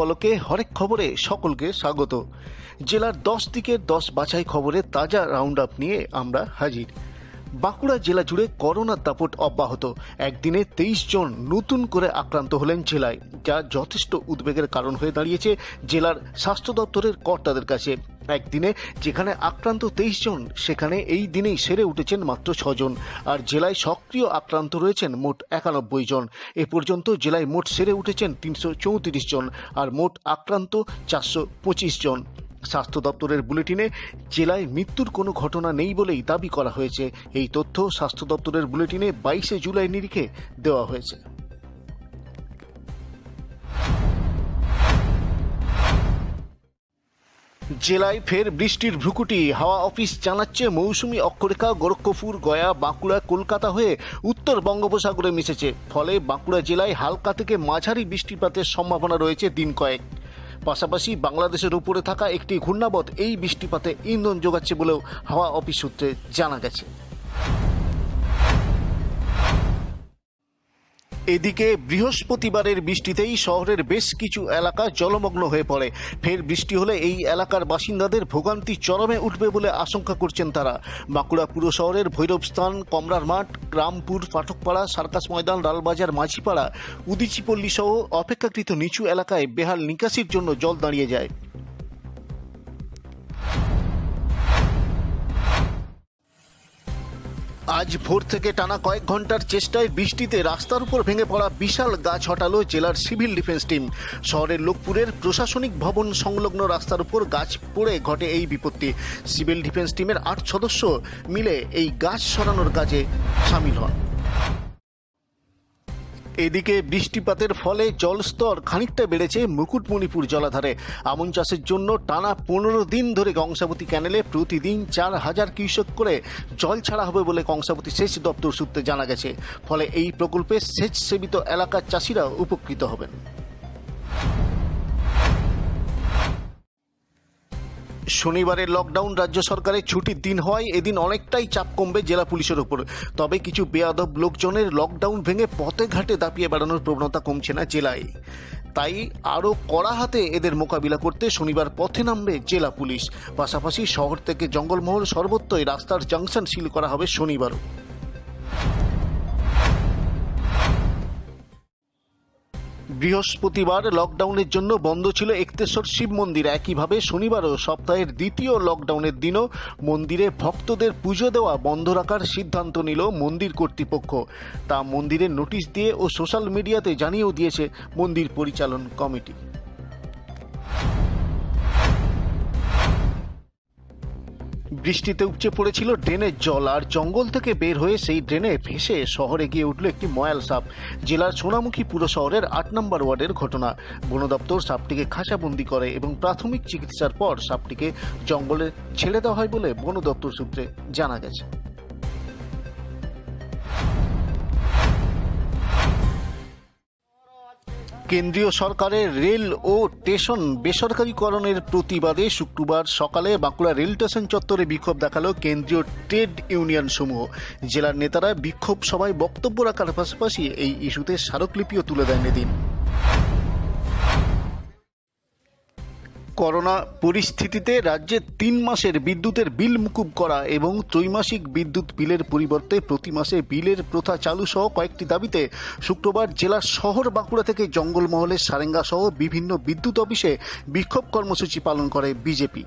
পলকে হরেক খবরে সকলকে স্বাগত। জেলার দশ দিকের দশ বাছাই খবরে তাজা রাউন্ড আপ নিয়ে আমরা হাজির। বাঁকুড়া জেলা জুড়ে করোনার দাপট অব্যাহত। একদিনে তেইশ জন নতুন করে আক্রান্ত হলেন জেলায়, যা যথেষ্ট উদ্বেগের কারণ হয়ে দাঁড়িয়েছে জেলার স্বাস্থ্য দপ্তরের কর্তাদের কাছে। একদিনে যেখানে আক্রান্ত তেইশ জন, সেখানে এই দিনেই সেরে উঠেছেন মাত্র ছজন আর জেলায় সক্রিয় আক্রান্ত রয়েছেন মোট একানব্বই জন। এ পর্যন্ত জেলায় মোট সেরে উঠেছেন তিনশো চৌত্রিশ জন, আর মোট আক্রান্ত চারশো পঁচিশ জন। স্বাস্থ্য দপ্তরের বুলেটিনে জেলায় মৃত্যুর কোনো ঘটনা নেই বলেই দাবি করা হয়েছে। এই তথ্য স্বাস্থ্য দপ্তরের বুলেটিনে বাইশে জুলাই নিরিখে দেওয়া হয়েছে। জেলায় ফের বৃষ্টির ভ্রুকুটি। হাওয়া অফিস জানাচ্ছে মৌসুমি অক্ষরেখা, গোরক্ষপুর, গয়া, বাঁকুড়া, কলকাতা হয়ে উত্তর বঙ্গোপসাগরে মিশেছে। ফলে বাঁকুড়া জেলায় হালকা থেকে মাঝারি বৃষ্টিপাতের সম্ভাবনা রয়েছে দিন কয়েক। পাশাপাশি বাংলাদেশের উপরে থাকা একটি ঘূর্ণাবত এই বৃষ্টিপাতে ইন্ধন যোগাচ্ছে বলেও হাওয়া অফিস সূত্রে জানা গেছে। এদিকে বৃহস্পতিবারের বৃষ্টিতেই শহরের বেশ কিছু এলাকা জলমগ্ন হয়ে পড়ে। ফের বৃষ্টি হলে এই এলাকার বাসিন্দাদের ভোগান্তি চরমে উঠবে বলে আশঙ্কা করছেন তারা। বাঁকুড়া পুর শহরের ভৈরবস্থান, কমরার মাঠ, গ্রামপুর, ফাটকপাড়া, সার্কাস ময়দান, লালবাজার, মাঝিপাড়া উদিচিপল্লী সহ অপেক্ষাকৃত নিচু এলাকায় বেহাল নিকাশির জন্য জল দাঁড়িয়ে যায়। আজ ভোর থেকে টানা কয়েক ঘণ্টার চেষ্টায় বৃষ্টিতে রাস্তার উপর ভেঙে পড়া বিশাল গাছ হটালো জেলার সিভিল ডিফেন্স টিম। শহরের লোকপুরের প্রশাসনিক ভবন সংলগ্ন রাস্তার উপর গাছ পড়ে ঘটে এই বিপত্তি। সিভিল ডিফেন্স টিমের আট সদস্য মিলে এই গাছ সরানোর কাজে সামিল হন। এদিকে বৃষ্টিপাতের ফলে জলস্তর খানিকটা বেড়েছে মুকুটমণিপুর জলাধারে। আমন চাষের জন্য টানা পনেরো দিন ধরে কংসাবতী ক্যানেলে প্রতিদিন চার হাজার কৃষক করে জল ছাড়া হবে বলে কংসাবতী সেচ দপ্তর সূত্রে জানা গেছে। ফলে এই প্রকল্পে সেচ সেবিত এলাকার চাষিরা উপকৃত হবেন। শনিবারের লকডাউন রাজ্য সরকারের ছুটির দিন হওয়ায় এদিন অনেকটাই চাপ কমবে জেলা পুলিশের ওপর। তবে কিছু বেয়াদব লোকজনের লকডাউন ভেঙে পথে ঘাটে দাপিয়ে বেড়ানোর প্রবণতা কমছে না জেলায়। তাই আরও কড়া হাতে এদের মোকাবিলা করতে শনিবার পথে নামবে জেলা পুলিশ। পাশাপাশি শহর থেকে জঙ্গলমহল সর্বত্রই রাস্তার জাংশন সিল করা হবে শনিবারও। বৃহস্পতিবার লকডাউনের জন্য বন্ধ ছিল একতেশ্বর শিব মন্দির। একইভাবে শনিবারও সপ্তাহের দ্বিতীয় লকডাউনের দিনও মন্দিরে ভক্তদের পুজো দেওয়া বন্ধ রাখার সিদ্ধান্ত নিল মন্দির কর্তৃপক্ষ। তা মন্দিরের নোটিশ দিয়ে ও সোশ্যাল মিডিয়াতে জানিয়েও দিয়েছে মন্দির পরিচালন কমিটি। বৃষ্টিতে উপচে পড়েছিল ড্রেনের জল, আর জঙ্গল থেকে বের হয়ে সেই ড্রেনে ভেসে শহরে গিয়ে উঠল একটি ময়াল সাপ। জেলার সোনামুখী পুর শহরের আট নম্বর ওয়ার্ডের ঘটনা। বন দপ্তর সাপটিকে খাঁচাবন্দি করে এবং প্রাথমিক চিকিৎসার পর সাপটিকে জঙ্গলে ছেড়ে দেওয়া হয় বলে বন দপ্তর সূত্রে জানা গেছে। কেন্দ্রীয় সরকারের রেল ও স্টেশন বেসরকারীকরণের প্রতিবাদে শুক্রবার সকালে বাঁকুড়া রেল স্টেশন চত্বরে বিক্ষোভ দেখাল কেন্দ্রীয় ট্রেড ইউনিয়ন সমূহ। জেলার নেতারা বিক্ষোভ সভায় বক্তব্য রাখার পাশাপাশি এই ইস্যুতে স্মারকলিপিও তুলে দেন এদিন। করোনা পরিস্থিতিতে রাজ্যে তিন মাসের বিদ্যুতের বিল মুকুব করা এবং ত্রৈমাসিক বিদ্যুৎ বিলের পরিবর্তে প্রতি মাসে বিলের প্রথা চালু সহ কয়েকটি দাবিতে শুক্রবার জেলার শহর বাঁকুড়া থেকে জঙ্গলমহলের সারেঙ্গা সহ বিভিন্ন বিদ্যুৎ অফিসে বিক্ষোভ কর্মসূচি পালন করে বিজেপি।